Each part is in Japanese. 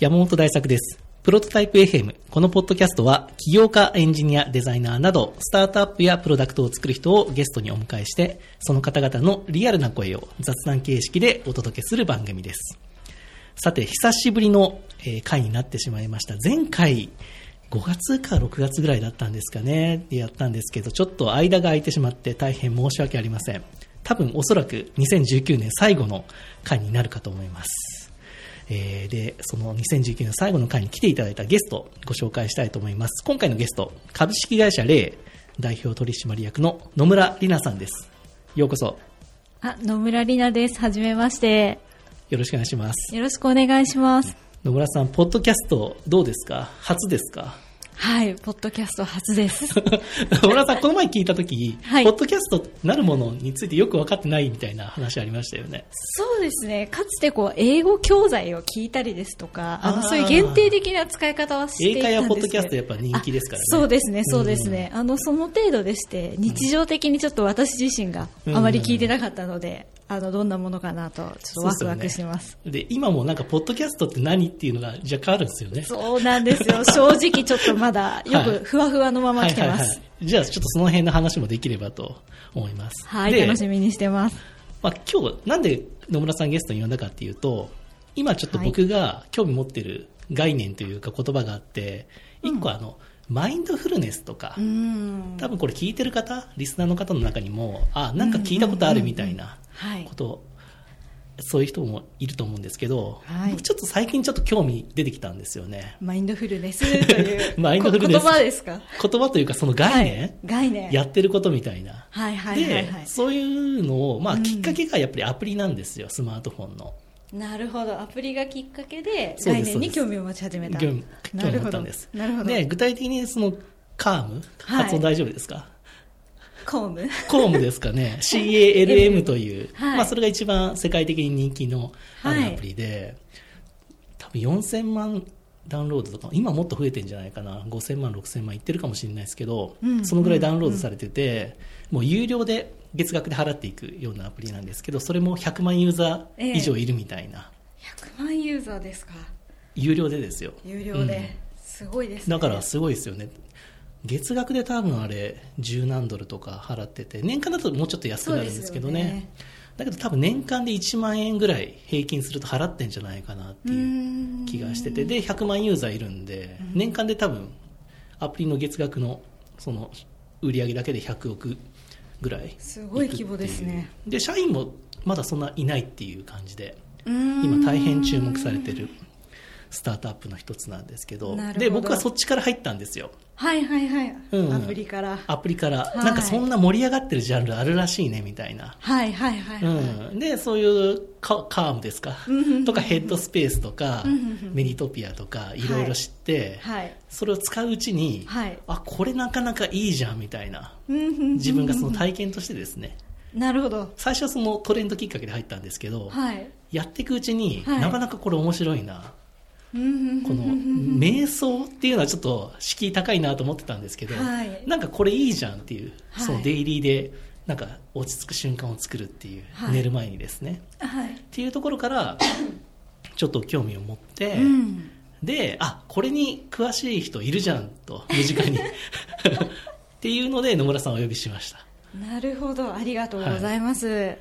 山本大作です。プロトタイプ FM。このポッドキャストは、起業家、エンジニア、デザイナーなど、スタートアップやプロダクトを作る人をゲストにお迎えして、その方々のリアルな声を雑談形式でお届けする番組です。さて、久しぶりの、回になってしまいました。前回、5月か6月ぐらいだったんですかね、でやったんですけど、ちょっと間が空いてしまって大変申し訳ありません。多分おそらく2019年最後の回になるかと思います。えーで、その2019年最後の回に来ていただいたゲストをご紹介したいと思います。今回のゲスト、株式会社レイ代表取締役の野村里奈さんです。ようこそ、あ、野村里奈です。はじめまして。よろしくお願いします。よろしくお願いします。野村さん、ポッドキャストどうですか？初ですか？はい、ポッドキャスト初です。野村さん、この前聞いたとき、はいポッドキャストなるものについてよく分かってないみたいな話ありましたよね。そうですね。かつてこう、英語教材を聞いたりですとか、あの、そういう限定的な使い方はしていたんですけど英会話ポッドキャストやっぱ人気ですからねあそうですね、そうですね。あの、その程度でして、日常的にちょっと私自身があまり聞いてなかったので、あの、どんなものかなと、ちょっとワクワクしてます。で、今もなんか、ポッドキャストって何っていうのが若干あるんですよね。そうなんですよ。正直ちょっとまだ、よはいくふわふわのまま来てまはいはいす。はい。じゃあ、ちょっとその辺の話もできればと思います。はい、で楽しみにしてます。まあ、今日、なんで野村さんゲストに呼んだかっていうと、今ちょっと僕が興味持ってる概念というか言葉があって、一個あの、マインドフルネスとか、うん。多分これ聞いてる方、リスナーの方の中にも、あ、なんか聞いたことあるみたいなはいこ。と、そういう人もいると思うんですけど、はい。僕ちょっと最近ちょっと興味出てきたんですよね。マインドフルネスという マインドフルネス。こ言葉ですか？言葉というかその概念、はい、概念。やってることみたいな。はいはいはいでは、そういうのを、まあ、うんきっかけがやっぱりアプリなんですよ、スマートフォンの。いなるほど。アプリがきっかけで概念に興味を持ち始めた。興味を持ったんです。なるほど。で、具体的にその、カームはい。発音大丈夫ですか、コーム。コームですかね ?CALM という、はい。まあそれが一番世界的に人気のあるはい。アプリで、多分4000万ダウンロードとか、今もっと増えてんじゃないかな。5000万、6000万いってるかもしれないですけど、うん。そのぐらいダウンロードされてて、もう有料で月額で払っていくようなアプリなんですけど、それも100万ユーザー以上いるみたいな。100万ユーザーですか？有料でですよ。有料で、うん。すごいですね。だからすごいですよね。月額で多分あれ、十何ドルとか払ってて、年間だともうちょっと安くなるんですけどね。ねだけど多分年間で1万円ぐらい平均すると払ってんじゃないかなっていう気がしてて、で、100万ユーザーいるんで、年間で多分アプリの月額のその売り上げだけで100億ぐらい。すごい規模ですね。で、社員もまだそんないないっていう感じで、今今大変注目されてるスタートアップの一つなんですけどで僕はそっちから入ったんですよ。はいはいはい、うん。アプリから。アプリから、はい。なんかそんな盛り上がってるジャンルあるらしいねみたいな、はいはいはい、はい。うん、でそういうカカームですか？とかヘッドスペースとかメニトピアとかいろいろ知って、はい。それを使ううちに、はい。あこれなかなかいいじゃんみたいな。自自分がその体験としてですね。なるほど。最初はそのトレンドきっかけで入ったんですけど、はい。やっていくうちに、はい。なかなかこれ面白いなここの瞑想っていうのはちょっと敷居高いなと思ってたんですけど、はい。なんかこれいいじゃんっていう、はい。そのデイリーでなんか落ち着く瞬間を作るっていう、はい。寝る前にですね。はい。っていうところから ちょっと興味を持って、うん。であこれに詳しい人いるじゃんと身近に。っていうので野村さんをお呼びしました。なるほど。ありがとうございます、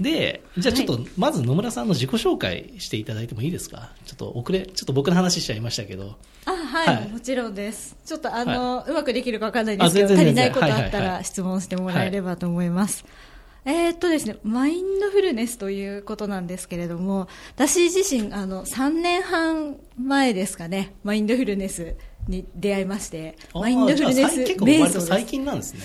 でじゃあちょっはとまず野村さんの自己紹介していただいてもいいですか？ちょっと遅れちょっと僕の話しちゃいましたけど。あはい、はい。もちろんです。ちょっとあの、うまくできるかわかんないですけどあ全然足りないことあ全然ったはいはいはら質問してもらえればと思います、えーっとですね、マインドフルネスということなんですけれども、私自身、あの、3年半前ですかね、マインドフルネスに出会いまして、マインドフルネス瞑想です。最。近なんですね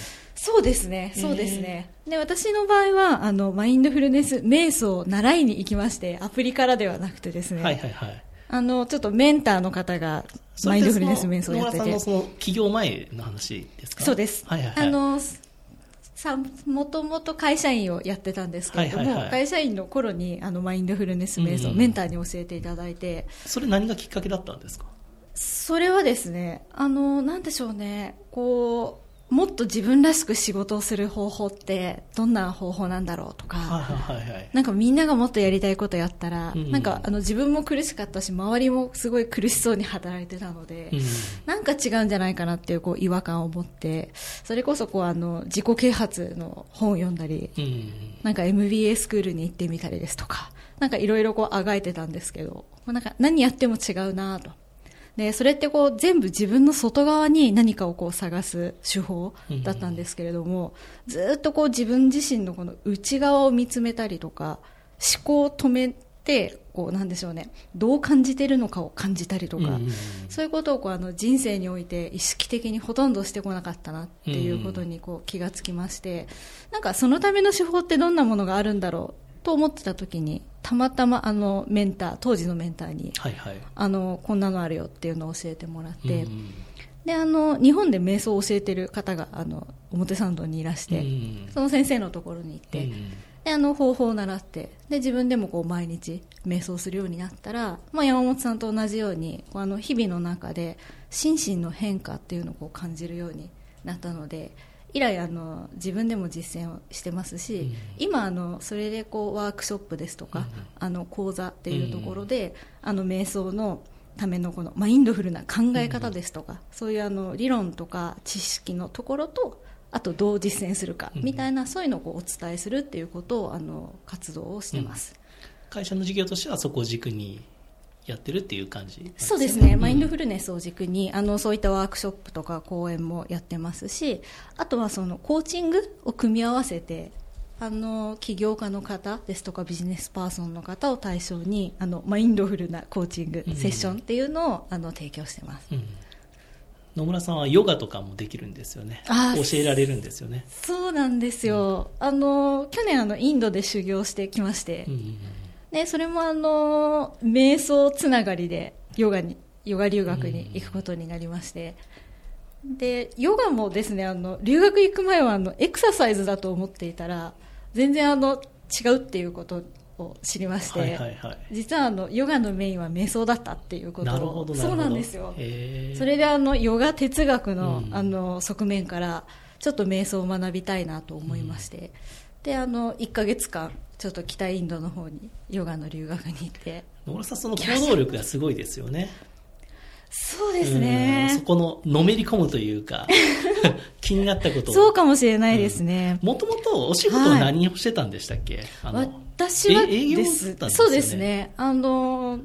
そうですね、そうですね。で、私の場合は、あの、マインドフルネス瞑想を習いに行きまして、アプリからではなくてですね、はいはいはい。あの、ちょっとメンターの方が、マインドフルネス瞑想をやってて。その起業前の話ですか？そうです。はいはいはい。あの、さもともと会社員をやってたんですけれども、はいはいはい。会社員の頃にあのマインドフルネス瞑想、うんうん。メンターに教えていただいて、それ何がきっかけだったんですか？それはですね、あの、なんでしょうね、こう、もっと自分らしく仕事をする方法ってどんな方法なんだろうとか、はいはいはい。なんかみんながもっとやりたいことやったら、うんなんかあの自分も苦しかったし、周りもすごい苦しそうに働いてたので、うんなんか違うんじゃないかなっていうこう違和感を持って、それこそこうあの自己啓発の本を読んだり、うん。なんか MBA スクールに行ってみたりですとか、なんかいろいろこうあがいてたんですけど、なんか何やっても違うなと。で、それってこう全部自分の外側に何かをこう探す手法だったんですけれども、ずっとこう自分自身のこの内側を見つめたりとか、思考を止めて、こうなんでしょうね、どう感じてるのかを感じたりとか、うん。そういうことをこうあの人生において意識的にほとんどしてこなかったなっていうことにこう気がつきまして、なんかそのための手法ってどんなものがあるんだろうと思ってた時に、たまたまあのメンター、当時のメンターに、はいはい。あの、こんなのあるよっていうのを教えてもらって、うんで、あの、日本で瞑想を教えてる方が、あの、表参道にいらして、うんその先生のところに行って、うん。であの方法を習ってで自分でもこう毎日瞑想するようになったら、まあ、山本さんと同じようにこうあの日々の中で心身の変化っていうのをこう感じるようになったので以来あの自分でも実践をしてますし、うん。今あのそれでこうワークショップですとか、うん。あの講座っていうところで、あの瞑想のためのこのマインドフルな考え方ですとか、そういうあの理論とか知識のところとあとどう実践するかうん。みたいな、そういうのをこうお伝えするっていうことをあの活動をしてます、会社の事業としてはそこを軸にやってるっていう感じ？なんそうですね、マインドフフルネスを軸にあのそういったワークショップとか講演もやってますしあとはそのコーチングを組み合わせてあの起業家の方ですとかビジネスパーソンの方を対象にあのマインドフルなコーチングうん。セッションっていうのをあの提供してます、うん。野村さんはヨガとかもできるんですよね。教えられるんですよね。そうなんですよ、あの去年あのインドで修行してきまして、うんうんでそれもあの瞑想つながりでヨガにヨガ留学に行くことになりまして、でヨガもですねあの留学行く前はあのエクササイズだと思っていたら全然あの違うっていうことを知りまして、はいはいはい。実はあのヨガのメインは瞑想だったっていうことを。そうなんですよ。それであのヨガ哲学の,、うん。あの側面からちょっと瞑想を学びたいなと思いまして、であの1ヶ月間ちょっと北インドの方にヨガの留学に行って。野村さんその行動力がすごいですよね。そうですうんねそこののめり込むというか 気になったことを。そうかもしれないですね、もともとお仕事は何をしてたんでしたっけ、あの私はです。ね。そうですね。あの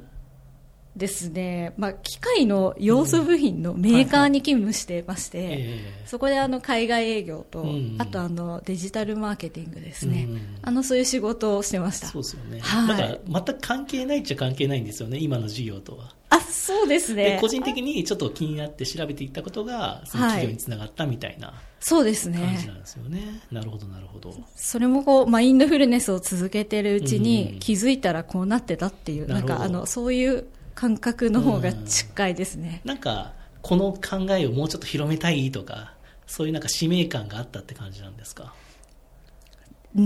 ですね、まあ、機械の要素部品のメーカーに勤務してまして、えそこであの海外営業と、うんあとあのデジタルマーケティングですね、うんあのそういう仕事をしてました。そうですよね、はい。だから全く関係ないっちゃ関係ないんですよね今の事業とは。あそうですね。で個人的にちょっと気になって調べていったことがその企業につながったみたいなそうです感じねなんですよね、なるほどなるほど。それもこうマインドフルネスを続けてるうちうんに気づいたらこうなってたっていう、なんかあのそういう感覚の方が近いですね、なんかこの考えをもうちょっと広めたいとかそういうなんか使命感があったって感じなんですか？うー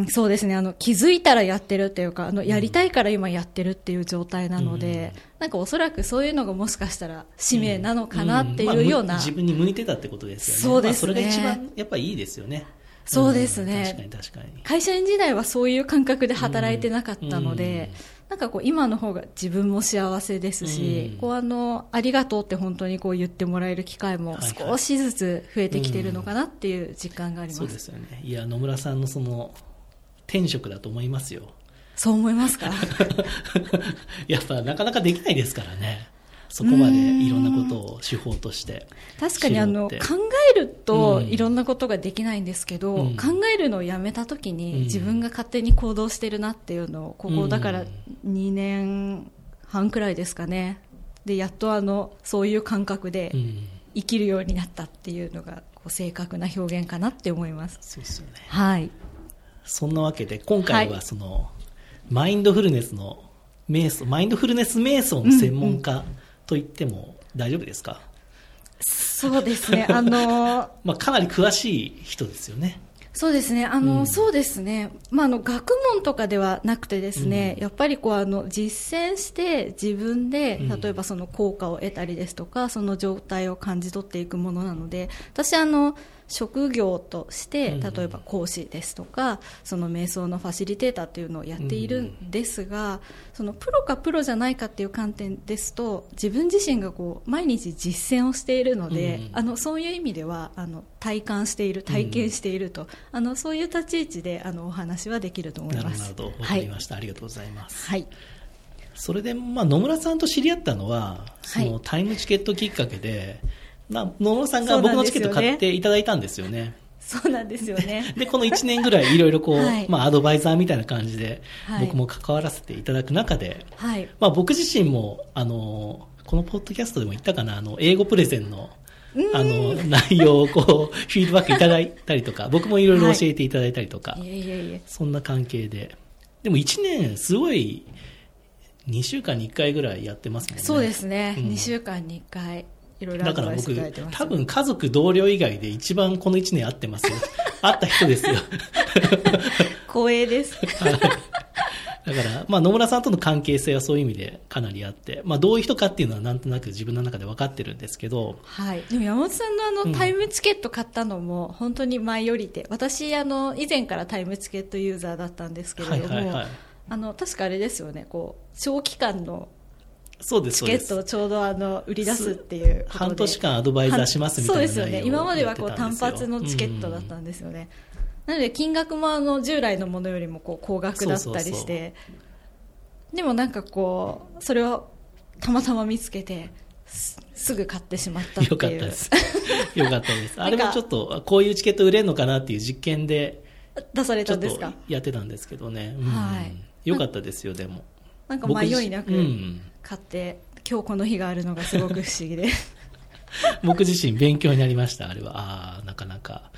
んそうですね。あの気づいたらやってるっていうかあのやりたいから今やってるっていう状態なので、なんかおそらくそういうのがもしかしたら使命なのかなっていうような、んまあむ自分に向いてたってことですよね。そうですね。まあ、それが一番やっぱりいいですよね。そうですね。ん。確かに確かに。会社員時代はそういう感覚で働いてなかったので、なんかこう今の方が自分も幸せですし、うん。こうあのありがとうって本当にこう言ってもらえる機会も少しずつ増えてきてるのかなっていう実感があります。そうですよね。いや野村さんのその転職だと思いますよ。そう思いますか？やっぱなかなかできないですからねそこまでいろんなことを手法として確かにあの考えるとうん。いろんなことができないんですけど、うん。考えるのをやめた時うん。に自分が勝手に行動してるなっていうのをこうん。こだから2年半くらいですかね。でやっとあのそういう感覚でうん。生きるようになったっていうのがこう正確な表現かなって思います。そうですよね。はい。そんなわけで今回ははい。その、マインドフルネスの瞑想マインドフルネス瞑想の専門家と言っても大丈夫ですか、そうですね。あの まあ、かなり詳しい人ですよね。そうですね、あの、うん。そうですね、まあ、あの、学問とかではなくてですね、やっぱりこう、あの、実践して自分で、うん。例えばその効果を得たりですとか、その状態を感じ取っていくものなので、私、あの、職業としてうん例えば講師ですとかその瞑想のファシリテーターっていうのをやっているんですがそのプロかプロじゃないかっていう観点ですと自分自身がこう毎日実践をしているので、うんあのそういう意味ではあの体感している体験していると、あのそういう立ち位置であのお話はできると思いなるます。ほど、わかはいりました、ありがとうございます。はい。それで、まあ、野村さんと知り合ったのは、そはい。のタイムチケットきっかけで、まあ、野村さんが僕のチケット買っていただいたんですよね。そうなんですよね。で、この1年ぐらいいろいろこう、はいまあ、アドバイザーみたいな感じで、はい僕も関わらせていただく中で、はい。まあ、僕自身も、あの、このポッドキャストでも言ったかな、あの、英語プレゼンの、あの、内容をこう、フィードバックいただいたりとか、僕もいろいろ教えていただいたりとか、いえい。そんな関係で。でも1年、すごい、2週間に1回ぐらいやってますもんね。そうですね。うん2週間に1回、いろいろだから僕。多分家族同僚以外で一番この1年会ってますよ 会った人ですよ光栄です。だから、まあ、野村さんとの関係性はそういう意味でかなりあって、まあ、どういう人かっていうのはなんとなく自分の中で分かってるんですけど、はい。でも山本さんのあの、うんタイムチケット買ったのも本当に前よりで、私あの、以前からタイムチケットユーザーだったんですけれども、あの、確かあれですよね、こう、長期間のそうです、チ。ケットをちょうどあの、売り出すっていう。半年間アドバイザーしますみたいなそうですよね。今まではこう単発のチケットだったんですよね。なので金額もあの従来のものよりもこう高額だったりして、でもなんかこう、それをたまたま見つけて、すすぐ買ってしまったっていう。よかったです。よかったです。あれもちょっと、こういうチケット売れるのかなっていう実験で、出されたんですか？やってたんですけどね。うんはいよかったですよ、でも。なんか迷いなくうん買って、今日この日があるのがすごく不思議で。僕自身勉強になりました、あれは。ああ、なかなか、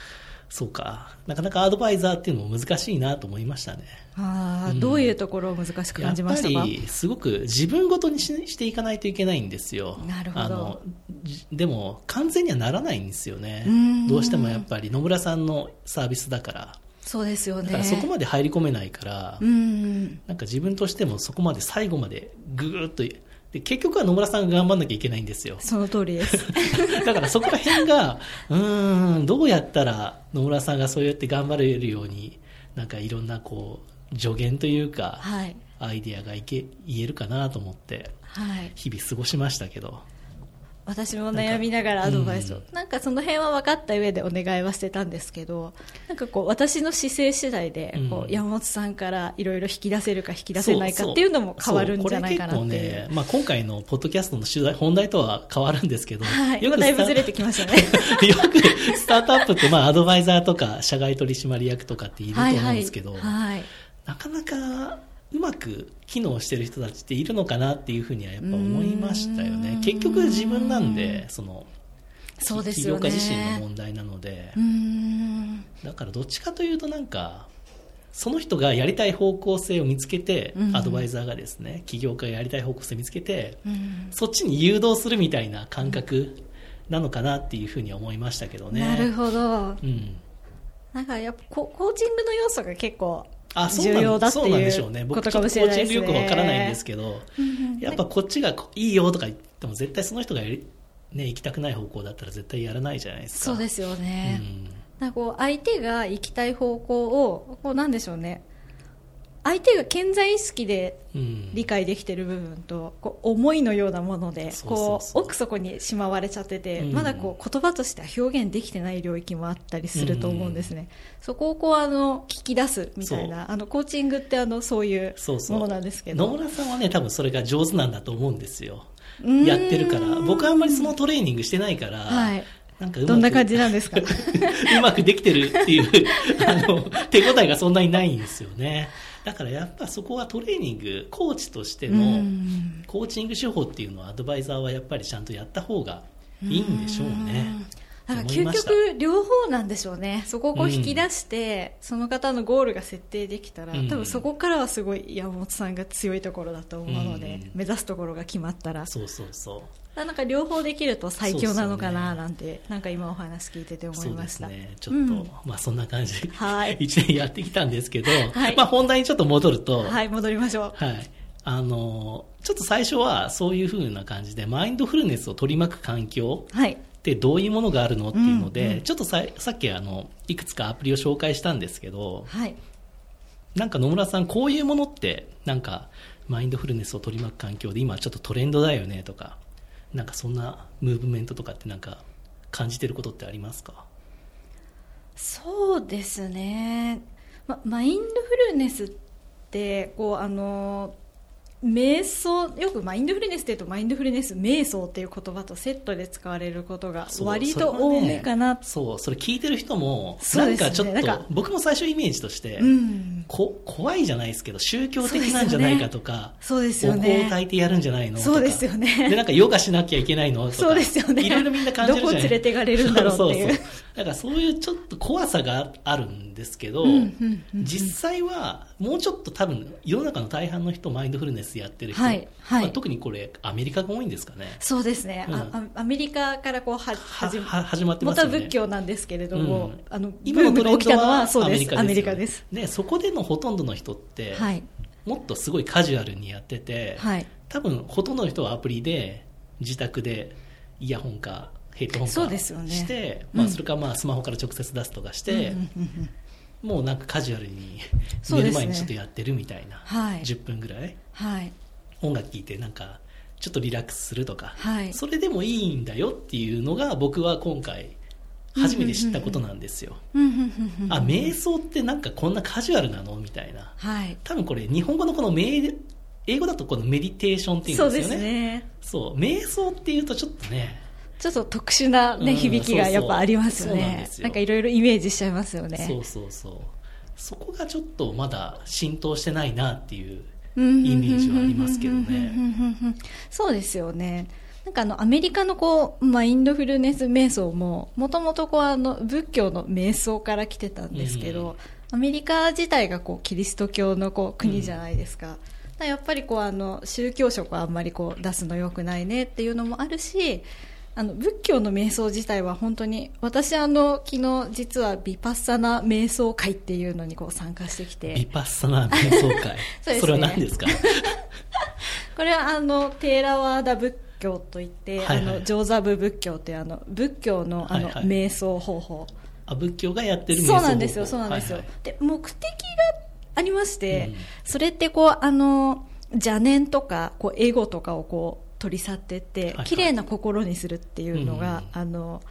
そうか。なかなかアドバイザーっていうのも難しいなと思いましたね。ああ、うんどういうところを難しくやっぱ感じましたか？り、すごく自分ごとにししていかないといけないんですよ。なるほどあのじでも、完全にはならないんですよねうん。どうしてもやっぱり野村さんのサービスだから。そうですよね。だからそこまで入り込めないから、うん。なんか自分としてもそこまで最後までぐーっと、で結局は野村さんが頑張んなきゃいけないんですよ。その通りです。だからそこら辺が、うーん、どうやったら野村さんがそうやって頑張れるように、なんかいろんなこう、助言というか、はい。アイディアがいけ言えるかなと思って、はい。日々過ごしましたけど。私も悩みながらアドバイスを。うんなんかその辺は分かった上でお願いはしてたんですけどなんかこう私の姿勢次第でこう山本さんからいろいろ引き出せるか引き出せないかっていうのも変わるんじゃないかなってまあ、今回のポッドキャストの取材、本題とは変わるんですけど、はい、よくだいぶずれてきましたね。よくスタートアップって、まあ、アドバイザーとか、社外取締役とかっていると思うんですけど、はいはい、はい。なかなかうまく機能してる人たちっているのかなっていうふうにはやっぱ思いましたよ。ね。結局自分なんで、その、そうですよね。起業家自身の問題なので。だからどっちかというとなんか、その人がやりたい方向性を見つけて、うん。アドバイザーがですね、起業家がやりたい方向性を見つけて、うん。そっちに誘導するみたいな感覚なのかなっていうふうには思いましたけどね。なるほど。うん。なんかやっぱココーチングの要素が結構あ、そうなん重要だってそうなんでしいょうね。うことかも僕ちょっとしれないですね。コーチングよくわからないんですけど、うん。やっぱこっちがいいよとか言っても絶対その人がやり、ね、行きたくない方向だったら絶対やらないじゃないですか。そうですよね、うん。なんかこう相手が行きたい方向をこうなんでしょうね相手が健在意識でうん。理解できてる部分とこう思いのようなものでこう奥底にしまわれちゃってて、うん。まだこう言葉としては表現できてない領域もあったりすると思うんですね、そこをこうあの聞き出すみたいなあのコーチングってあのそういうものなんですけ野ど村さんはね、多分それが上手なんだと思うんですよ。やってるから。僕はあんまりそのトレーニングしてないから、はい。なんかどんな感じなんですか？うまくできてるっていう、あの、手応えがそんなにないんですよね。だからやっぱそこはトレーニング、コーチとしてうのん。コーチング手法っていうのはアドバイザーはやっぱりちゃんとやった方がいいんでしょうね。だから究極両方なんでしょうね。そこをこう引き出して、その方のゴールが設定できたら、うん。多分そこからはすごい山本さんが強いところだと思うので、うん。目指すところが決まったら。そうそうそう。なんか両方できると最強なのかななんて、なんか今お話聞いてて思いました。ね。ちょっと、うん。まあそんな感じ。で、はい。一年やってきたんですけど、はい。まあ本題にちょっと戻ると、はい戻りましょう。はい。あの、ちょっと最初はそういう風な感じで、マインドフルネスを取り巻く環境はい。ってどういうものがあるのっていうので、うんうんちょっとささっきあのいくつかアプリを紹介したんですけどはい。なんか野村さんこういうものってなんかマインドフルネスを取り巻く環境で今ちょっとトレンドだよねとかなんかそんなムーブメントとかってなんか感じてることってありますか？そうですね、ま、マインドフルネスってこうあの瞑想よくマインドフルネスっていうとマインドフルネス瞑想っていう言葉とセットで使われることがそう割と多めかな、そうそれ聞いてる人もなんかちょっと僕も最初イメージとして、うん、こ怖いじゃないですけど宗教的なんじゃないかとか、そうですよお香をね焚いてやるんじゃないのとか。そうですよね。でなんかヨガしなきゃいけないのとか。そうですよね。いろいろみんな感じるじゃない。どこ連れてかれるんだろうっていう。そそそだからそういうちょっと怖さがあるんですけど、うんうんうんうん。実際はもうちょっと多分世の中の大半の人マインドフルネスやってる人、はいはい。まあ特にこれアメリカが多いんですかね。そうですね、うん。アメリカからこうはは始まは始まってま元すよね。は仏教なんですけれども、うん。あのブ今のトームが起きたのはそうです。アメリカですすよね。でそこでのほとんどの人って、はい。もっとすごいカジュアルにやってて、はい。多分ほとんどの人はアプリで自宅でイヤホンかヘッドホンかして、うん。まあ、それかまあスマホから直接出すとかして、うんうんうんうん。もうなんかカジュアルに寝る前にちょっとやってるみたいな、はい。10分ぐらいはい。音楽聴いてなんかちょっとリラックスするとか、はい。それでもいいんだよっていうのが僕は今回初めて知ったことなんですよ、あ瞑想ってなんかこんなカジュアルなのみたいな。はい。多分これ日本語のこのメ英語だとこのメディテーションっていそううんですですよね。ねそう。瞑想っていうとちょっとねちょっと特殊な、ねうん響きがやっぱありますよそうそう。なんかいろいろイメージしちゃいますよね。そうそうそう。そこがちょっとまだ浸透してないなっていうイイメージはありますけどね。そうですよね。なんかあのアメリカのこうマインドフルネス瞑想ももともとこうあの仏教の瞑想から来てたんですけど、うん。アメリカ自体がこうキリスト教のこう国じゃないですか,、だからやっぱりこうあの宗教色はあんまりこう出すのよくないねっていうのもあるしあの仏教の瞑想自体は本当に私あの昨日実はビパッサナ瞑想会っていうのにこう参加してきて。ビパッサナ瞑想会？そね。それは何ですか？これはあのテーラワーダ仏教といって、はいはい。あの上座部仏教っていうあの仏教のあの、はいはい。瞑想方法。あ仏教がやってる瞑想そうなんですよそうなんですよ、はいはい。で目的がありまして、うん。それってこうあの邪念とかこうエゴとかをこう取り去っていって、はいはい。綺麗な心にするっていうのが、うんあの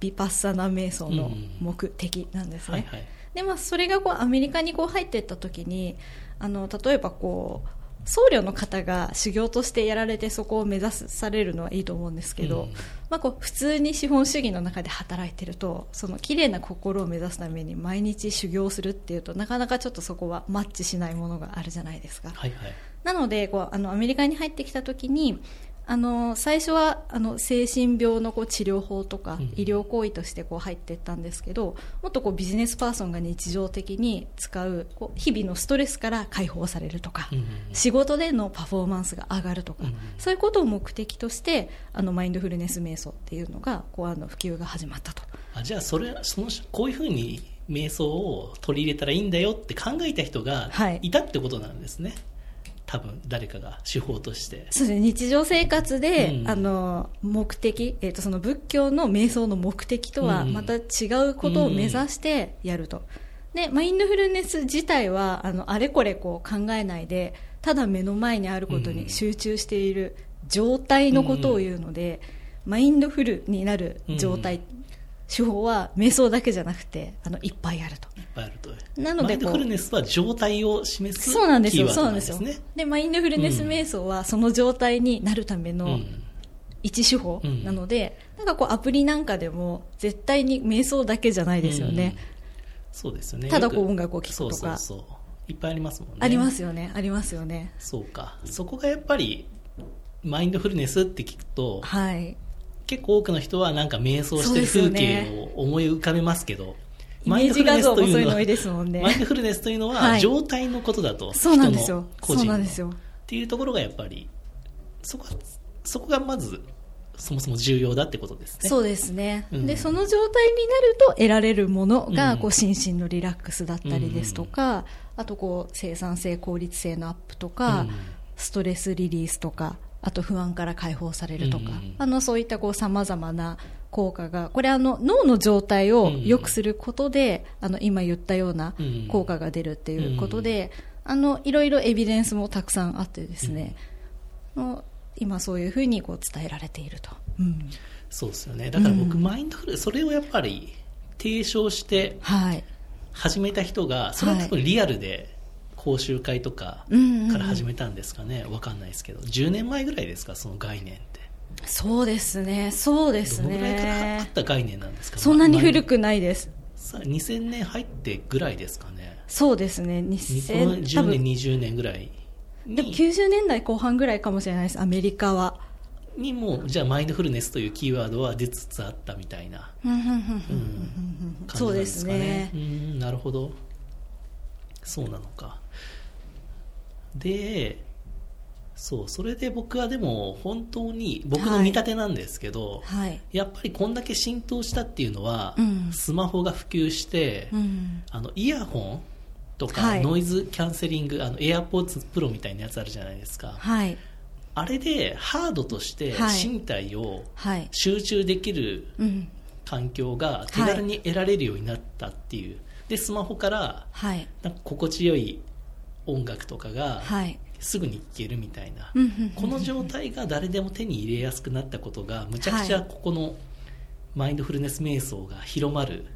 ビパッサナ瞑想の目的なんですね、でまあ、それがこうアメリカにこう入っていった時にあの例えばこう僧侶の方が修行としてやられてそこを目指されるのはいいと思うんですけど、うん。まあ、こう普通に資本主義の中で働いてるとその綺麗な心を目指すために毎日修行するっていうとなかなかちょっとそこはマッチしないものがあるじゃないですか。はいはいなのでこうあのアメリカに入ってきた時にあの最初はあの精神病のこう治療法とかうん。医療行為としてこう入っていったんですけどもっとこうビジネスパーソンが日常的に使うこう日々のストレスから解放されるとか、仕事でのパフォーマンスが上がるとか、そういうことを目的としてあのマインドフルネス瞑想っていうのがこうあの普及が始まったと。あじゃあそれそのこういうふうに瞑想を取り入れたらいいんだよって考えた人がはい。いたってことなんですね、多分誰かが手法として。そうですね。日常生活で、うん。あの目的、えー、とその仏教の瞑想の目的とはうん。また違うことを目指してやると、でマインドフルネス自体はあのあれこれこう考えないでただ目の前にあることに集中している状態のことを言うので、マインドフルになる状態、うん手法は瞑想だけじゃなくてあのいっぱいあると。いっぱいあると。なのでマインドフルネスは状態を示すそうなんですよ、そうなんですよ。ねで、マインドフルネス瞑想はその状態になるためのうん。一手法なので、なんかこうアプリなんかでも絶対に瞑想だけじゃないですよね。そうですよね。ただこう音楽を聴くとか。そうそうそう。いっぱいありますもんね。ありますよね、ありますよね。そうか。そこがやっぱりマインドフルネスって聞くとはい。結構多くの人はなんか瞑想してる風景を思い浮かべますけどイメージ画像もそういうの多いマインドフルネスというのはですもんね。マインドフルネスというのははい。状態のことだと、そうなんですよ。人の個人の。そうなんですよ。っていうところがやっぱりそこはそこがまずそもそも重要だってことですね。そうですね、うん。でその状態になると得られるものが、うん。こう心身のリラックスだったりですとか、あとこう生産性効率性のアップとか、うん。ストレスリリースとかあと不安から解放されるとか、うん。うんあのそういったさまざまな効果がこれあの脳の状態を良くすることで、あの今言ったような効果が出るっていうことで、あのいろいろエビデンスもたくさんあってですね、の今そういうふうにこう伝えられていると、うん。そうですよね。だから僕、うん。マインドフルそれをやっぱり提唱してはい。始めた人がそれは多分リアルで講習会とかから始めたんですかね、わかんないですけど。10年前ぐらいですかその概念って。そうですね。そうですどのぐらいからあっねた概念なんですか？そんなに古くくないです。さ2000年入ってぐらいですかね。そうですね。この2000 10年多分。20年ぐらいでもに90年代後半ぐらいかもしれないですアメリカは。にもじゃあマインドフルネスというキーワードは出つつあったみたいな。う感じなんですすかね。ね。うんなるほど。そうなのかでそうそれで僕はでも本当に僕の見立てなんですけど、はい。やっぱりこんだけ浸透したっていうのは、うん。スマホが普及して、うん。あのイヤホンとか、はい。ノイズキャンセリングあの AirPods Pro みたいなやつあるじゃないですか。はい。あれでハードとしてはい。身体をはい。集中できるうん。環境が手軽に得られるようになったっていう、でスマホからはい。なんか心地よい音楽とかがはい。すぐに聴けるみたいな、うんうんうんこの状態が誰でも手に入れやすくなったことがむちゃくちゃはい。ここのマインドフルネス瞑想が広まる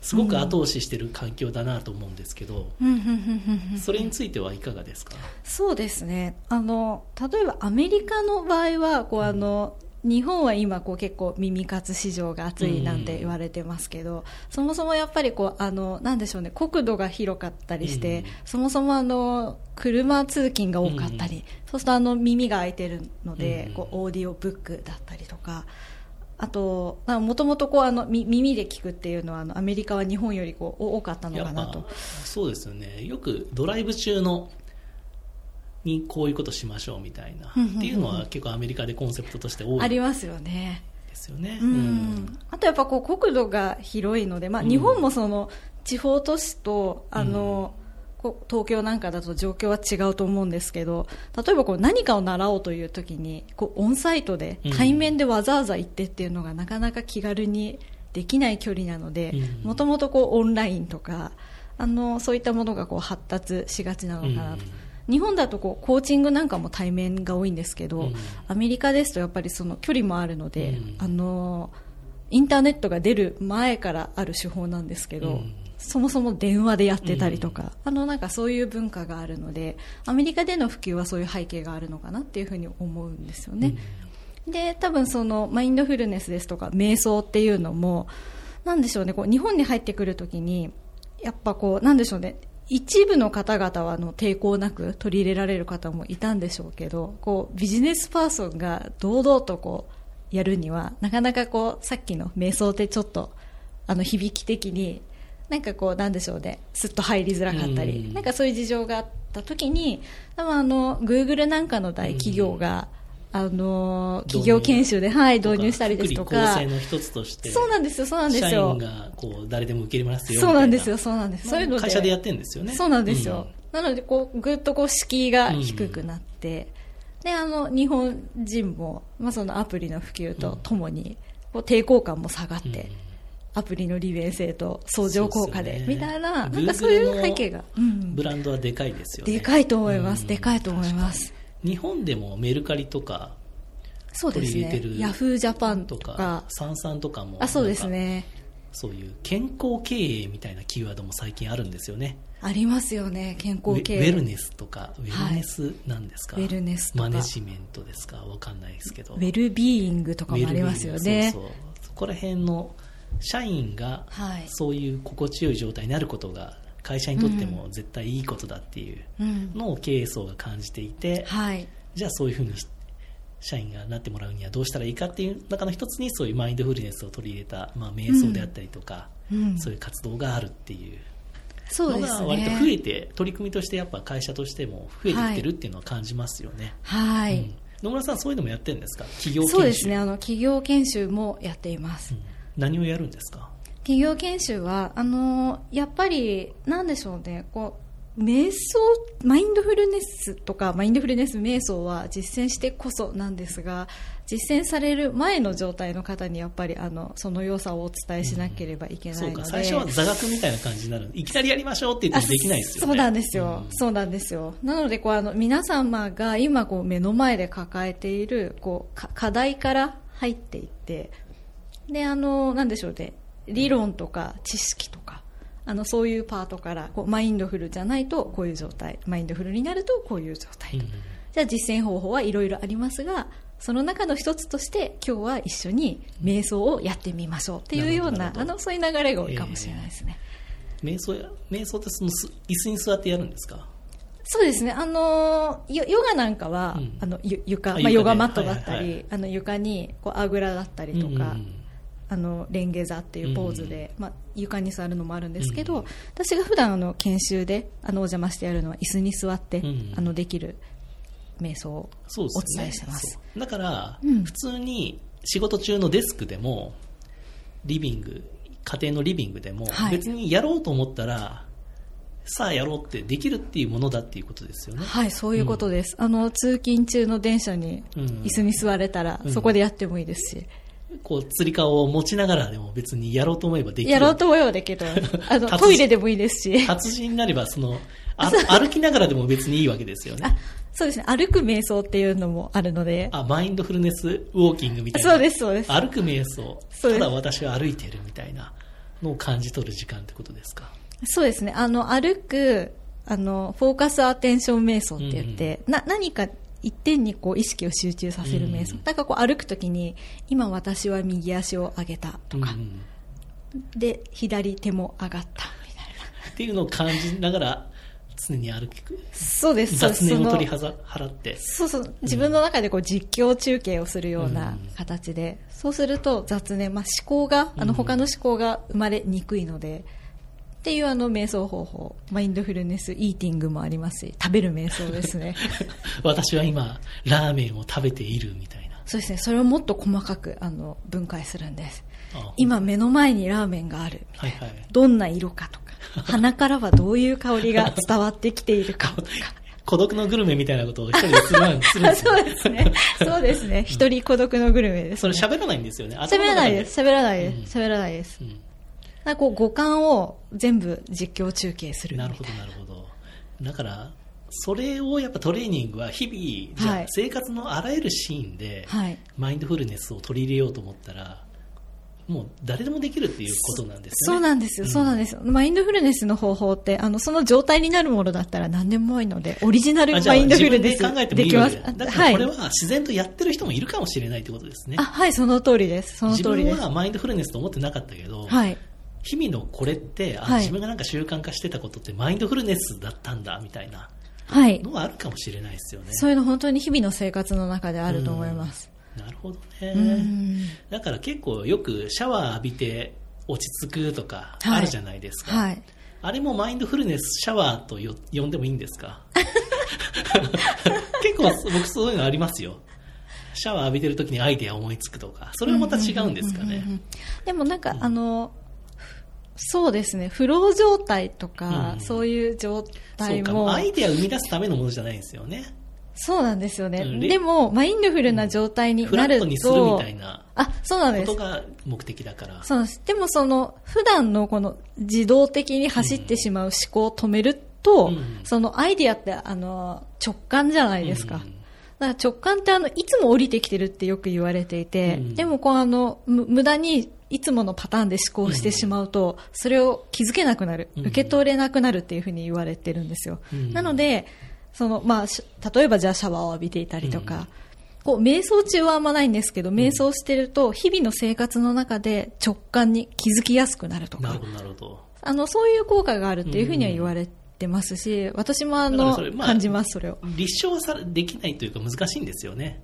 すごく後押ししてる環境だなと思うんですけど、うんうんうんうんうん。それについてはいかがですか、そうですね。あの例えばアメリカの場合はこうあの、日本は今こう結構耳活市場が熱いなんて言われてますけど、そもそもやっぱりこうあのなんでしょうね国土が広かったりして、うんそもそもあの車通勤が多かったり、うんそうするとあの耳が開いてるので、うんこうオーディオブックだったりとかあともともと耳で聞くっていうのはあのアメリカは日本よりこう多かったのかなと。そうですよね。よくドライブ中のにこういうことしましょうみたいな、うんうんうん。っていうのは結構アメリカでコンセプトとして多いありますよね。ですよね、うん。あとやっぱこう国土が広いので、まあ、うん。日本もその地方都市と、あのこう東京なんかだと状況は違うと思うんですけど例えばこう何かを習おうという時にこうオンサイトでうん。対面でわざわざ行ってっていうのがなかなか気軽にできない距離なのでうん。もともとオンラインとかあのそういったものがこう発達しがちなのかなと。日本だとこうコーチングなんかも対面が多いんですけど、うん。アメリカですとやっぱりその距離もあるので、うん。あのインターネットが出る前からある手法なんですけど、うん。そもそも電話でやってたりとか、あのなんかそういう文化があるのでアメリカでの普及はそういう背景があるのかなっていうふうに思うんですよね。で多分そのマインドフルネスですとか瞑想っていうのもなんでしょうねこう日本に入ってくるときにやっぱこうなんでしょうね一部の方々はあの抵抗なく取り入れられる方もいたんでしょうけどこうビジネスパーソンが堂々とこうやるにはなかなかこうさっきの瞑想ってちょっとあの響き的になんかこうなんでしょうね。すっと入りづらかったり、うん。なんかそういう事情があった時に多分あの Google なんかの大企業が、あの企業研修で、はい、導入したりですとか。生の一つとしてそうなんですよそうなんです社よ員がこう誰でも受け入れますよそうなんですよみそうなんです、そういうので。会社でやってるんですよね。そうなんですよ、なのでこうぐっとこう敷居が低くなって、であの日本人も、まあ、そのアプリの普及とともに、こう抵抗感も下がって、うん。アプリの利便性と相乗効果でね。みたいななんかそういう背景が、うん。ブランドはでかいですよね。でかいと思います、うん。でかいと思います日本でもメルカリとかそうですね。取り入れてるヤフージャパンとか。サンサンとかもあそうですね。そういう健康経営みたいなキーワードも最近あるんですよね。ありますよね健康系ウェルネスとかウェルネスなんですか、ウェルネスマネジメントですか？わかんないですけど。ウェルビーイングとかもありますよね。そうそう。そこら辺の社員がはい。そういう心地よい状態になることが会社にとっても絶対いいことだっていううん。のを経営層が感じていて、はい。じゃあそういうふうにし社員がなってもらうにはどうしたらいいかっていう中の一つにそういうマインドフルネスを取り入れた、まあ、瞑想であったりとか、うん。そういう活動があるっていうのそうですが割と増ねえて、取り組みとしてやっぱ会社としても増えてきてるっていうのは感じますよね。はい、うん。野村さんそういうのもやってるんですか？企業研修。そうですね。あの企業研修もやっています、うん。何をやるんですか？企業研修はあのやっぱりなんでしょうねこう瞑想、マインドフルネスとか、マインドフルネス瞑想は実践してこそなんですが、実践される前の状態の方にやっぱりあのその良さをお伝えしなければいけないので、そうか、最初は座学みたいな感じになるいきなりやりましょうって言ってもできないですよね。そうなんですよ。うん、そうなんですよ。なので、こう、あの、皆様が今、こう、目の前で抱えている、こう、課題から入っていって、で、あの、なんでしょうね、理論とか知識とか、あのそういうパートからこうマインドフルじゃないとこういう状態マインドフルになるとこういう状態、うん、じゃあ実践方法はいろいろありますがその中の一つとして今日は一緒に瞑想をやってみましょうっていうようなあのそういう流れが多いかもしれないですね、えー、瞑想や瞑想ってその椅子に座ってやるんですか？そうですね、あのヨガなんかは、うん、あの床、まあ、ヨガマットだったり、あの床にこうあぐらだったりとか、うんうん、あのレンゲ座っていうポーズで、うん、まあ、床に座るのもあるんですけど、うん、私が普段あの研修であのお邪魔してやるのは椅子に座って、うん、あのできる瞑想をお伝えしてます、ね、だから、普通に仕事中のデスクでもリビング家庭のリビングでも、はい、別にやろうと思ったらさあやろうってできるっていうものだっていうことですよね。はい、そういうことです。あの通勤中の電車に椅子に座れたら、そこでやってもいいですし。こう、つり革を持ちながらでも別にやろうと思えばできる。やろうと思えばできる。あの、トイレでもいいですし。達人になれば、その、歩きながらでも別にいいわけですよね。そうですね。歩く瞑想っていうのもあるので。あ、マインドフルネスウォーキングみたいな。そうです、そうです。歩く瞑想。ただ私は歩いてるみたいなのを感じ取る時間ってことですか？そうですね。あの、歩く、あの、フォーカスアテンション瞑想って言って、うん、な、何か一点にこう意識を集中させる瞑想、うん、だからこう歩くときに今私は右足を上げたとか、うん、で左手も上がった。みたいな。っていうのを感じながら常に歩く。そうです雑念を取り払って。そうそう。自分の中でこう実況中継をするような形で、うん、そうすると雑念、まあ、思考があの他の思考が生まれにくいので、っていうあの瞑想方法、マインドフルネスイーティングもありますし、食べる瞑想ですね。私は今、ラーメンを食べているみたいな。そうですね、それをもっと細かくあの分解するんです。今目の前にラーメンがあるはいはい、どんな色かとか、鼻からはどういう香りが 伝わってきているかとか。孤独のグルメみたいなことを一人でするんですね。そうですね。そうですね。一人孤独のグルメです、ね、それ喋らないんですよね。喋らないです。喋らないです。喋らないです。うんなこう五感を全部実況中継するなるほどなるほどだからそれをやっぱトレーニングは日々、じゃ生活のあらゆるシーンで、マインドフルネスを取り入れようと思ったら、もう誰でもできるっていうことなんですよね。そうなんですよ、そうなんですよ。マインドフルネスの方法って、あの、その状態になるものだったら何でもいいので、オリジナルマインドフルネスできます。だからこれは自然とやってる人もいるかもしれないってことですね。あ、はい、その通りです。その通りです。自分はマインドフルネスと思ってなかったけど、はい。日々のこれって、あ、はい、自分がなんか習慣化してたことってマインドフルネスだったんだみたいなのがあるかもしれないですよね。そういうの本当に日々の生活の中であると思います。なるほどね。だから結構よくシャワー浴びて落ち着くとかあるじゃないですか。はい、あれもマインドフルネスシャワーと呼んでもいいんですか？結構僕そういうのありますよ。シャワー浴びてる時にアイデア思いつくとか、それはまた違うんですかね。でもなんか、うん、あの、そうですね。フロー状態とか、うん、そういう状態も。アイデアを生み出すためのものじゃないんですよね。そうなんですよね。うん、でも、マインドフルな状態になると、うん、フラットにするみたいな。あ、そうなんです。ことが目的だから。そうです。でもその、普段のこの自動的に走ってしまう思考を止めると、うん、そのアイディアって、あの、直感じゃないですか。だから直感ってあの、いつも降りてきてるってよく言われていて、でもこうあの、無駄にいつものパターンで思考してしまうと、それを気づけなくなる、受け取れなくなるっていうふうに言われてるんですよ。なので、その、まあ、例えばじゃあシャワーを浴びていたりとか、こう、瞑想中はあんまないんですけど、瞑想してると、日々の生活の中で直感に気づきやすくなるとか。なるほど、なるほど。あの、そういう効果があるっていうふうには言われてますし、私もあの、まあ、感じます、それを。立証さできないというか難しいんですよね。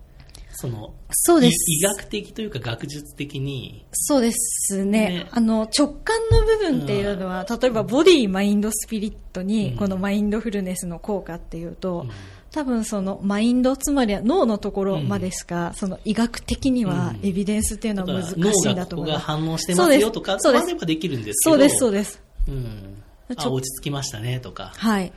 そのそうです。医学的というか学術的に。そうですね、ね、あの直感の部分っていうのは、うん、例えばボディマインドスピリットにこのマインドフルネスの効果っていうと、うん、多分そのマインドつまりは脳のところまでしか、うん、その医学的にはエビデンスっていうのは難しいんだと思います、脳が反応してますよとかそうです。できるんですそうです。そうです、うん、あ落ち着きましたねとか。はい。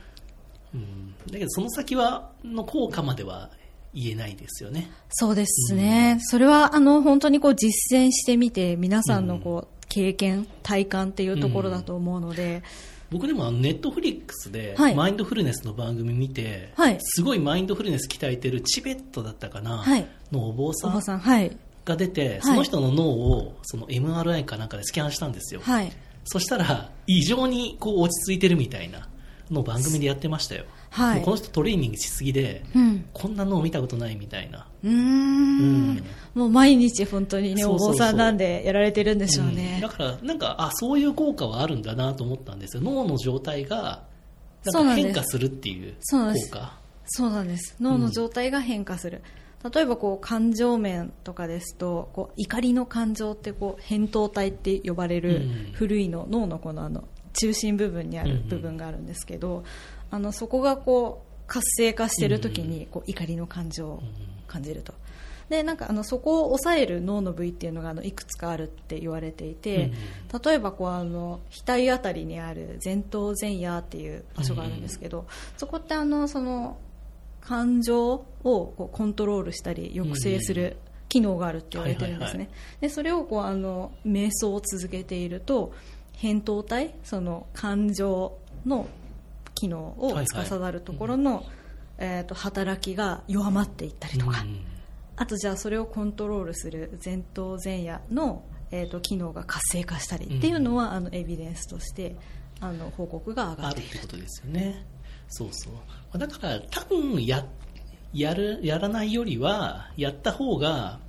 うん、だけどその先はの効果までは言えないですよね。そうですね。それは、あの、本当にこう実践してみて、皆さんのこう、経験、体感っていうところだと思うので、僕でもあのネットフリックスではいマインドフルネスの番組見て、はいすごいマインドフルネス鍛えてるチベットだったかな、はいのお坊さんおばさん、はい。が出て、その人の脳をその MRI かなんかでスキャンしたんですよ。はい。そしたら異常にこう落ち着いてるみたいなのを番組でやってましたよ。はいこの人トレーニングしすぎで、うん。こんな脳見たことないみたいな。うーんんもう毎日本当にね、おそうそうそう坊さんなんでやられてるんでしょううんねだ。から、なんか、あ、そういう効果はあるんだなと思ったんですよ。脳の状態が、変化するっていうそうなんです効果。そうなんです。脳の状態が変化する。例えばこう感情面とかですとこう怒りの感情ってこう扁桃体って呼ばれるうん古いの脳のこのあの中心部分にある部分があるんですけど、あのそこがこう活性化してる時にこう怒りの感情を感じると。でなんかあのそこを抑える脳の部位っていうのがあのいくつかあるって言われていて、例えばこうあの額あたりにある前頭前野っていう場所があるんですけど、そこってあのその感情をこうコントロールしたり抑制する機能があるって言われてるんですね、でそれをこうあの瞑想を続けていると扁桃体その感情の機能を司るところの、えー、と働きが弱まっていったりとか、うん。あとじゃあそれをコントロールする前頭前野の、えー、と機能が活性化したりっていうのは、あのエビデンスとしてあの報告が上がっている。ってことですよね。そうそう。だから、多分や、やる、やらないよりは、やった方が、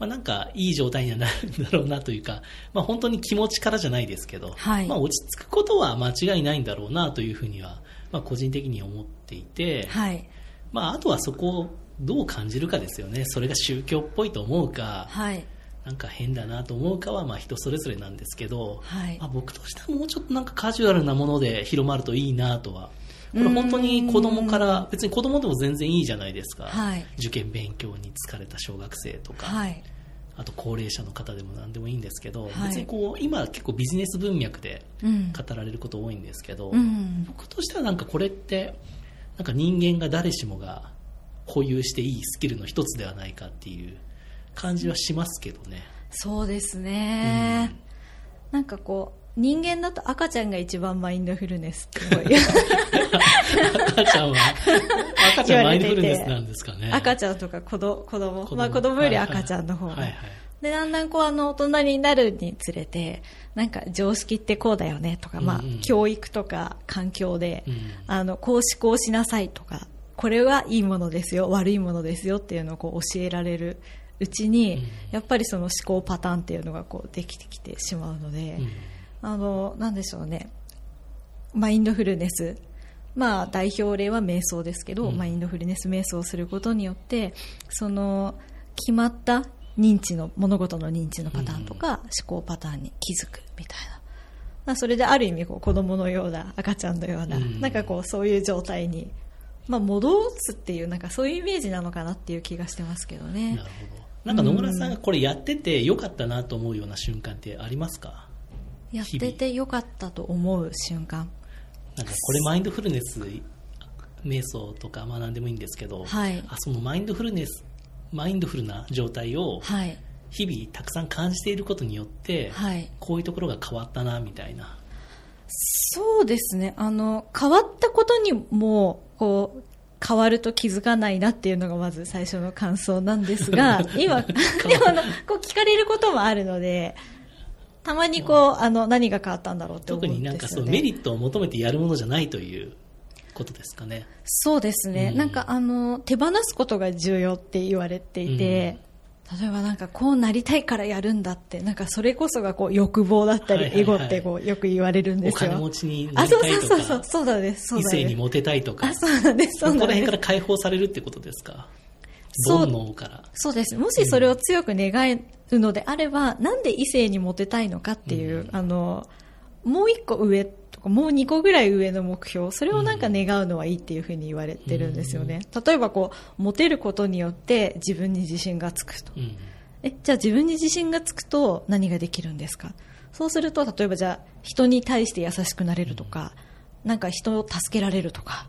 まあ、なんかいい状態にはなるんだろうなというか、まあ、本当に気持ちからじゃないですけど、はいまあ、落ち着くことは間違いないんだろうなというふうには、まあ、個人的に思っていて、はいまあ、あとはそこをどう感じるかですよね。それが宗教っぽいと思うか、はいなんか変だなと思うかはまあ人それぞれなんですけど、はいまあ、僕としてはもうちょっとなんかカジュアルなもので広まるといいなとは。これ本当に子供から、別に子供でも全然いいじゃないですか。はい。受験勉強に疲れた小学生とか、はい。あと高齢者の方でも何でもいいんですけど、はい。別にこう、今結構ビジネス文脈でうん。語られること多いんですけど、うん。僕としてはなんかこれって、なんか人間が誰しもが保有していいスキルの一つではないかっていう感じはしますけどね。そうですね、なんかこう人間だと赤ちゃんが一番マインドフルネスって赤ちゃんは、赤ちゃんはマインドフルネスなんですかね。赤ちゃんとか子ど子供。子供。まあ、子供より赤ちゃんの方が、はいはい。でだんだんこうあの大人になるにつれてなんか常識ってこうだよねとか、まあうん。うん教育とか環境で、うん。あのこう思考しなさいとかこれはいいものですよ悪いものですよっていうのをこう教えられるうちに、うん。やっぱりその思考パターンっていうのがこうできてきてしまうので、うんあのなんでしょうね。マインドフルネス。まあ代表例は瞑想ですけど、うん。マインドフルネス瞑想をすることによってその決まった認知の物事の認知のパターンとか、思考パターンに気づくみたいな。まあそれである意味こう子供のような赤ちゃんのような、うん。なんかこうそういう状態に、まあ、戻すっていうなんかそういうイメージなのかなっていう気がしてますけどね。なるほど。なんか野村さんがこれやっててよかったなと思うような瞬間ってありますか？やっててよかったと思う瞬間。なんかこれマインドフルネス瞑想とかまあ何でもいいんですけど、はい。あそのマインドフルネスマインドフルな状態をはい。日々たくさん感じていることによって、はい。こういうところが変わったなみたいな。そうですね。あの変わったことにもこう変わると気づかないなっていうのがまず最初の感想なんですが 今でもあのこう聞かれることもあるのでたまにこうあの何が変わったんだろうって思うんね、特になんかそうメリットを求めてやるものじゃないということですかね。そうですね、うん。なんかあの手放すことが重要って言われていて、例えばなんかこうなりたいからやるんだってなんかそれこそがこう欲望だったり、はいはいはい。エゴってこうよく言われるんですよ。お金持ちになあそうりたいとそうそうそうか、そうなんですそう異なんです。性にモテたいとか。あ、そうなんですそこらそうなんです。辺から解放されるってことですか？そう煩悩から。そうです。もしそれを強く願えるのであれば、なんで異性にモテたいのかっていう、あのもう一個上とかもう二個ぐらい上の目標それをなんか願うのはいいっていうふうに言われてるんですよね、例えばこうモテることによって自分に自信がつくと。うん。えじゃあ自分に自信がつくと何ができるんですか？そうすると例えばじゃあ人に対して優しくなれるとか、なんか人を助けられるとか。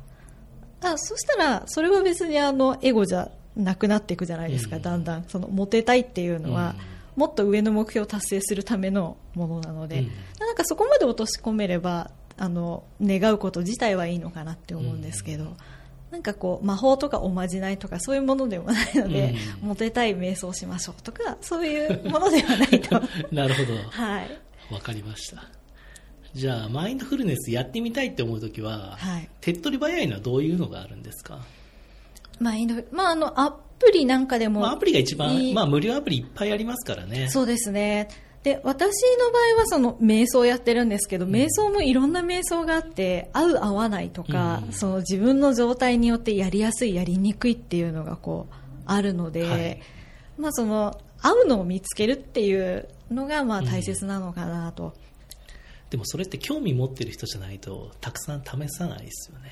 あそしたらそれは別にあのエゴじゃなくなっていくじゃないですか、うん。だんだん。そのモテたいっていうのは、もっと上の目標を達成するためのものなので、うん。なんかそこまで落とし込めればあの願うこと自体はいいのかなって思うんですけど、なんかこう魔法とかおまじないとかそういうものでもないので、うん。モテたい瞑想しましょうとかそういうものではないと。なるほど。はい。わかりました。じゃあ、マインドフルネスやってみたいって思うときは、はい。手っ取り早いのはどういうのがあるんですか？マインドフルまああのアプリなんかでも、まあ、アプリが一番、いいまあ、無料アプリいっぱいありますからね。そうですね。で、私の場合はその瞑想をやってるんですけど、瞑想もいろんな瞑想があって、合う合わないとか、うんその自分の状態によってやりやすい、やりにくいっていうのがこう、あるので、はいまあその、合うのを見つけるっていうのがまあ大切なのかなと。でもそれって興味持ってる人じゃないと、たくさん試さないですよね。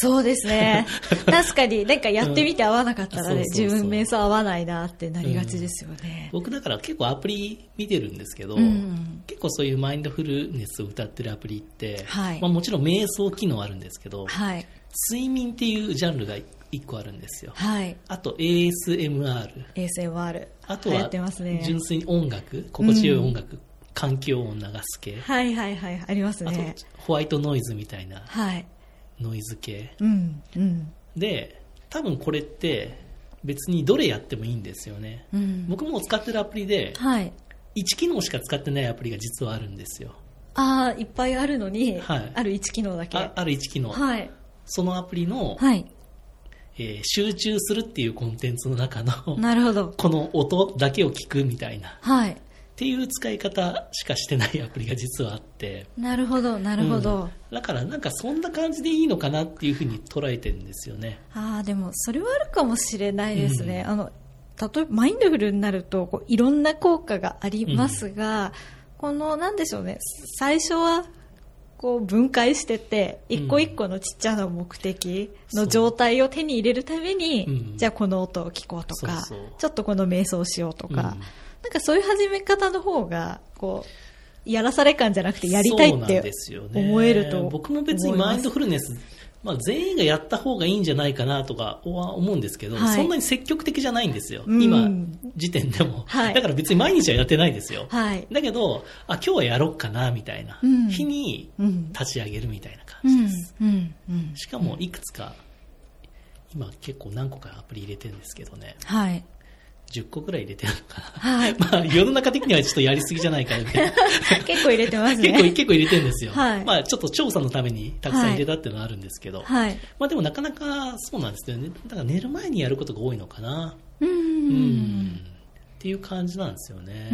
そうですね。確かに、なんかやってみて合わなかったらね、自分瞑想合わないなってなりがちですよね。僕だから結構アプリ見てるんですけど、うん結構そういうマインドフルネスを歌ってるアプリって、はいまあ、もちろん瞑想機能あるんですけど、はい。睡眠っていうジャンルが1個あるんですよ。はい。あと ASMR、ASMR。あとは。純粋に音楽、心地よい音楽、環境音流す系、はいはいはい、ありますあとね。ホワイトノイズみたいなはい。ノイズ系。うん、うん。で、多分これって別にどれやってもいいんですよね。うん。僕も使ってるアプリではい。1機能しか使ってないアプリが実はあるんですよ。ああ、いっぱいあるのに、はいある1機能だけ。あある1機能。はい。そのアプリの、はい。えー集中するっていうコンテンツの中のなるほど。この音だけを聞くみたいなっはい。ていう使い方しかしてないアプリが実はあって。なるほど、なるほど。うん。だからなんかそんな感じでいいのかなっていうふうに捉えてるんですよね。ああ、でも、それはあるかもしれないですね。あの、例えば、マインドフルになると、こういろんな効果がありますが、この、なんでしょうね、最初は、こう分解してて、一個一個のちっちゃな目的の状態を手に入れるために、う。ん。じゃあこの音を聞こうとか、ちょっとこの瞑想しようとか、うんなんかそういう始め方の方が、こう、やらされ感じゃなくてやりたいって思えると僕も別にマインドフルネスまあ、全員がやった方がいいんじゃないかなとかは思うんですけど、はいそんなに積極的じゃないんですよ、うん今時点でも、はいだから別に毎日はやってないですよ、はい。だけどあ今日はやろうかなみたいなうん日にうん。立ち上げるみたいな感うんじです、。うん。うん。しかもいくつか今結構何個かアプリ入れてるんですけどねはい。10個ぐらい入れてるのかはい。な まあ世の中的にはちょっとやりすぎじゃないかなみたいな結構入れてますね。結構結構入れてるんですよ、はい。まあちょっと調査のためにたくさん入れたっていうのはあるんですけど、はい。まあでもなかなかそうなんですよね。だから寝る前にやることが多いのかな。うん。っていう感じなんですよね。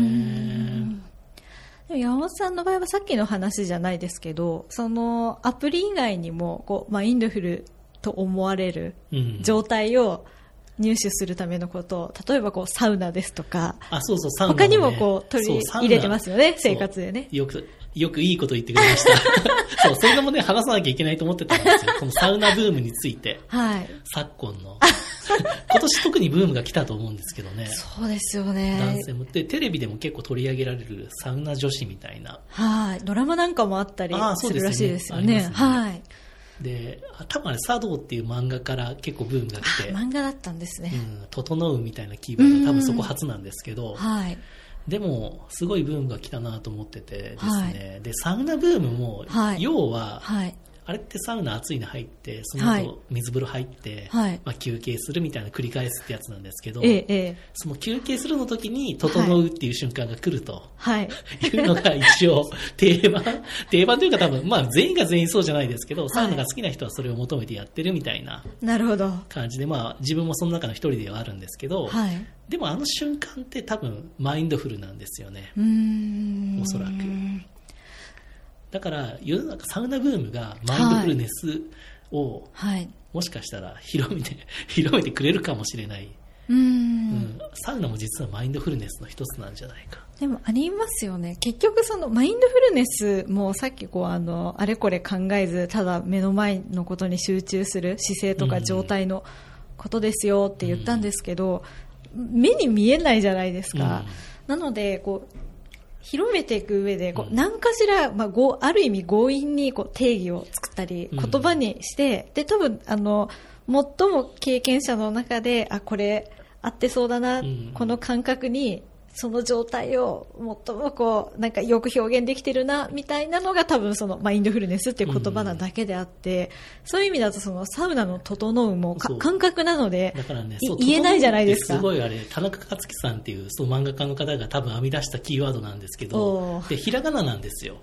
山本さんの場合はさっきの話じゃないですけど、そのアプリ以外にも、こう、マインドフルと思われるうん。状態を入手するためのことを、例えばこう、サウナですとか、あそうそうサウナ、ね、他にもこう、取り入れてますよね、生活でね。よく、よくいいこと言ってくれました。そう、それでもね、話さなきゃいけないと思ってたんですよ。このサウナブームについて、はい。昨今の。今年特にブームが来たと思うんですけどね。そうですよね男。性も。で、テレビでも結構取り上げられるサウナ女子みたいな。はい。ドラマなんかもあったりあーそうでするらしいですよね。ありますねはい。で、あ多分あれ、茶道っていう漫画から結構ブームが来て、漫画だったんですね。うん、整うみたいなキーワードが多分そこ初なんですけど、はい。でも、すごいブームが来たなと思っててですね、はいで、サウナブームも、はい要は、はい。あれってサウナ暑いの入って、そのはい後水風呂入って、はいまあ、休憩するみたいな繰り返すってやつなんですけど。その休憩するの時に整うっていう瞬間が来ると。はい。いうのが一応 定番、定番というか多分、まあ全員が全員そうじゃないですけど、サウナが好きな人はそれを求めてやってるみたいななるほど。感じで、まあ自分もその中の一人ではあるんですけど、はい。でもあの瞬間って多分マインドフルなんですよね。おそらくだから世の中サウナブームがマインドフルネスをはい。もしかしたら広めて、広めてくれるかもしれない。うー。うんん、サウナも実はマインドフルネスの一つなんじゃないか。でもありますよね。結局そのマインドフルネスもさっきこうあの、あれこれ考えず、ただ目の前のことに集中する姿勢とか状態のことですよって言ったんですけど、目に見えないじゃないですか。なので、こう、広めていく上で、こううん。何かしら、まあ、ごある意味強引にこう定義を作ったり、うん。言葉にして、で、多分、あの、最も経験者の中で、あ、これ合ってそうだな、うん。この感覚に、その状態を最もこう、なんかよく表現できてるな、みたいなのが多分そのマインドフルネスっていう言葉なだけであって、そういう意味だとそのサウナの整うも感覚なので、だからね、いそう言えないじゃないですか。すごいあれ、田中克樹さんっていうそう漫画家の方が多分編み出したキーワードなんですけおど、ーで、ひらがななんですよ。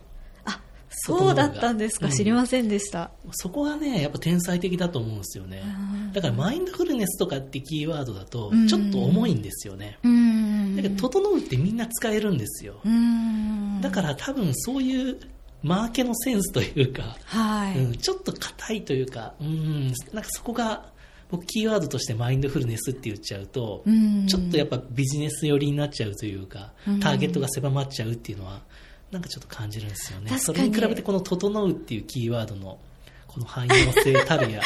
あ、そうだったんですか、うん知りませんでした。そこがね、やっぱ天才的だと思うんですよねうん。だからマインドフルネスとかってキーワードだとうん、ちょっと重いんですよね。うんだけど、整うってみんな使えるんですよ。うんだから多分そういうマーケのセンスというか、はい。うん、ちょっと硬いというか、うん、なんかそこが、僕キーワードとしてマインドフルネスって言っちゃうと、うんちょっとやっぱビジネス寄りになっちゃうというかうん、ターゲットが狭まっちゃうっていうのは、なんかちょっと感じるんですよね。確かにそれに比べてこの整うっていうキーワードの、この汎用性たるや、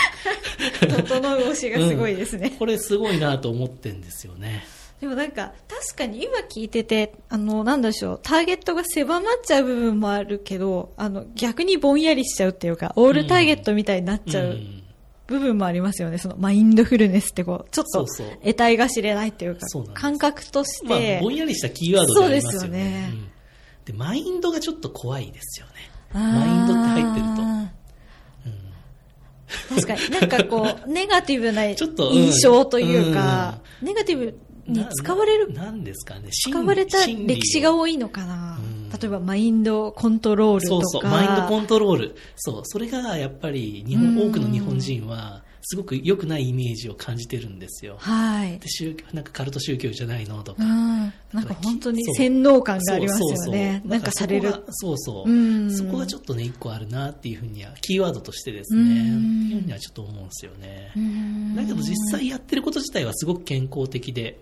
整う推しがすごいですね。これすごいなと思ってんですよね。でもなんか、確かに今聞いてて、あの、なんでしょう、ターゲットが狭まっちゃう部分もあるけど、あの、逆にぼんやりしちゃうっていうか、オールターゲットみたいになっちゃううん部分もありますよね。そのマインドフルネスってこう、ちょっとそうそう得体が知れないっていうかそうなんで、す感覚としまあ、て、ぼんやりしたキーワードでありますよね。そうですよねうんで、マインドがちょっと怖いですよね。マインドって入ってると。うん確かに、なんかこう、ネガティブな印象というか、ネガティブに使われるななんですかね。使われた歴史が多いのかなうん例えばマインドコントロールとか。そうそう、マインドコントロール。そう、それがやっぱり日本、うん多くの日本人は、すごく良くないイメージを感じてるんですよ。はいで。宗教なんかカルト宗教じゃないのとか。うん。なんか本当に洗脳感がありますよね。そうそうそうなんかされる。そうそう、うんそこがちょっとね、一個あるなっていうふうには、キーワードとしてですね、うんっていうふうにはちょっと思うんですよね。うんだけど実際やってること自体はすごく健康的で、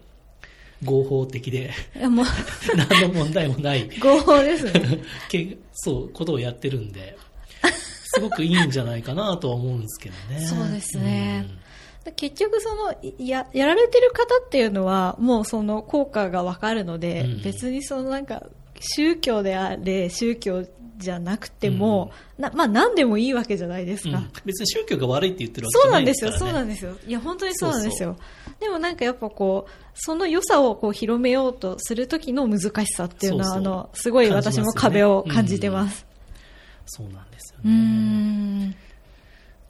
合法的で、いやもう、何の問題もない、合法ですね。けそう、ことをやってるんで、すごくいいんじゃないかなとは思うんですけどね。そうですね結局その、いや、やられてる方っていうのは、もうその効果がわかるので、うん別にそのなんか、宗教であれ、宗教じゃなくても、なまあ何でもいいわけじゃないですか。うんうん別に宗教が悪いって言ってるわけじそうゃなんですよ、ないですからね。そうなんですよ。いや、本当にそうなんですよ。でもなんかやっぱこう、その良さをこう広めようとする時の難しさっていうのは、そうそうあの、すごい私も壁を感じてます。そうなんですよね。ん。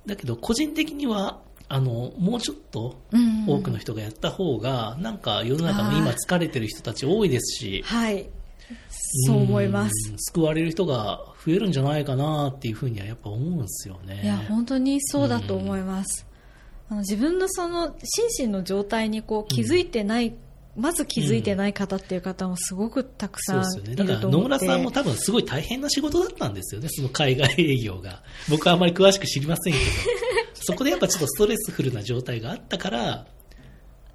だけど、個人的には、あの、もうちょっとうん多くの人がやった方が、なんか世の中も今疲れてる人たち多いですし、はい。そう思います。うん。救われる人が増えるんじゃないかなっていうふうにはやっぱ思うんですよね。いや、本当にそうだと思います。あの自分のその心身の状態にこう気づいてない、まず気づいてない方っていう方もすごくたくさんいそうですよね。だからると思って。野村さんも多分すごい大変な仕事だったんですよね、その海外営業が。僕はあまり詳しく知りませんけど、そこでやっぱちょっとストレスフルな状態があったから、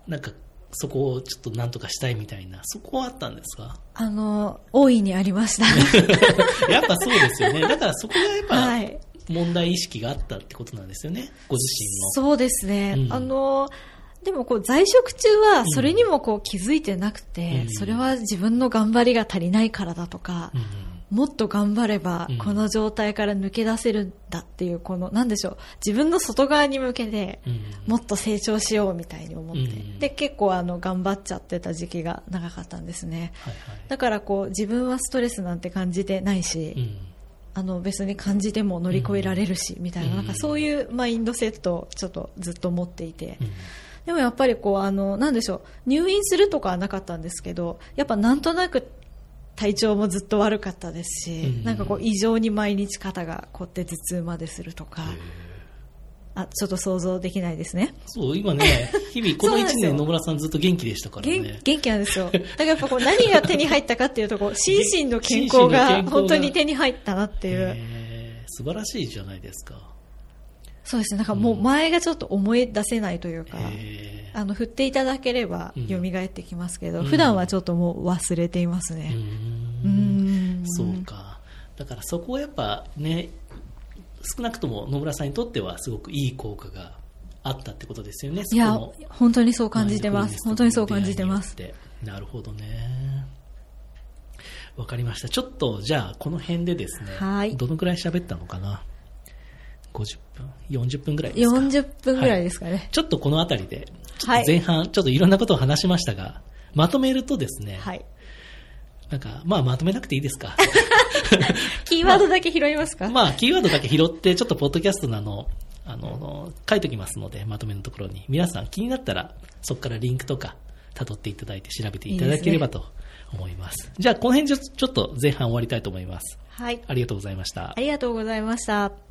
なんかそこをちょっとなんとかしたいみたいな、そこはあったんですか？あの、大いにありました。やっぱそうですよね。だからそこがやっぱはい。問題意識があったってことなんですよね、ご自身の。そうですね。うんあの、でもこう在職中はそれにもこう気づいてなくて、うん。それは自分の頑張りが足りないからだとか、うん。もっと頑張ればうん。この状態から抜け出せるんだっていう、この、なんでしょう、自分の外側に向けて、うん。もっと成長しようみたいに思って、うん。で、結構あの、頑張っちゃってた時期が長かったんですね。だからこう、自分はストレスなんて感じてないし、うんあの別に感じても乗り越えられるし、みたいな、うんなんかそういうマインドセットをちょっとずっと持っていて、うんでもやっぱりこう、あの、なんでしょう、入院するとかはなかったんですけど、やっぱなんとなく体調もずっと悪かったですし、うんなんかこう、異常に毎日肩がこうやって頭痛までするとか、あ、ちょっと想像できないですね。そう、今ね、日々、この1そうなんですよ年野村さんずっと元気でしたから元ね。元気なんですよ。だからやっぱこう何が手に入ったかっていうとこう、心身の健康が本当に手に入ったなっていう。素晴らしいじゃないですか。そうですね。なんかもう前がちょっと思い出せないというか、へあの、振っていただければうん蘇ってきますけど、うん普段はちょっともう忘れていますね。ーうんん。そうか。だからそこはやっぱね、少なくとも野村さんにとってはすごくいい効果があったってことですよね。いや本当にそう感じてます。本当にそう感じてます。なるほどね。わかりました。ちょっと、じゃあ、この辺でですね、はいどのくらい喋ったのかな？50分、40分ぐらいですか。40分ぐらいですかね。ちょっとこのあたりで、前半、ちょっといろんなことを話しましたが、まとめるとですね、はい。なんか、まあまとめなくていいですか。キーワードだけ拾いますか、まあ、キーワードだけ拾って、ちょっとポッドキャストのあの、あの、書いておきますので、まとめのところに。皆さん気になったら、そこからリンクとか、辿っていただいて調べていただければと思います。じゃあ、この辺ちょっと前半終わりたいと思います。はい。ありがとうございましたあ。りがとうございました。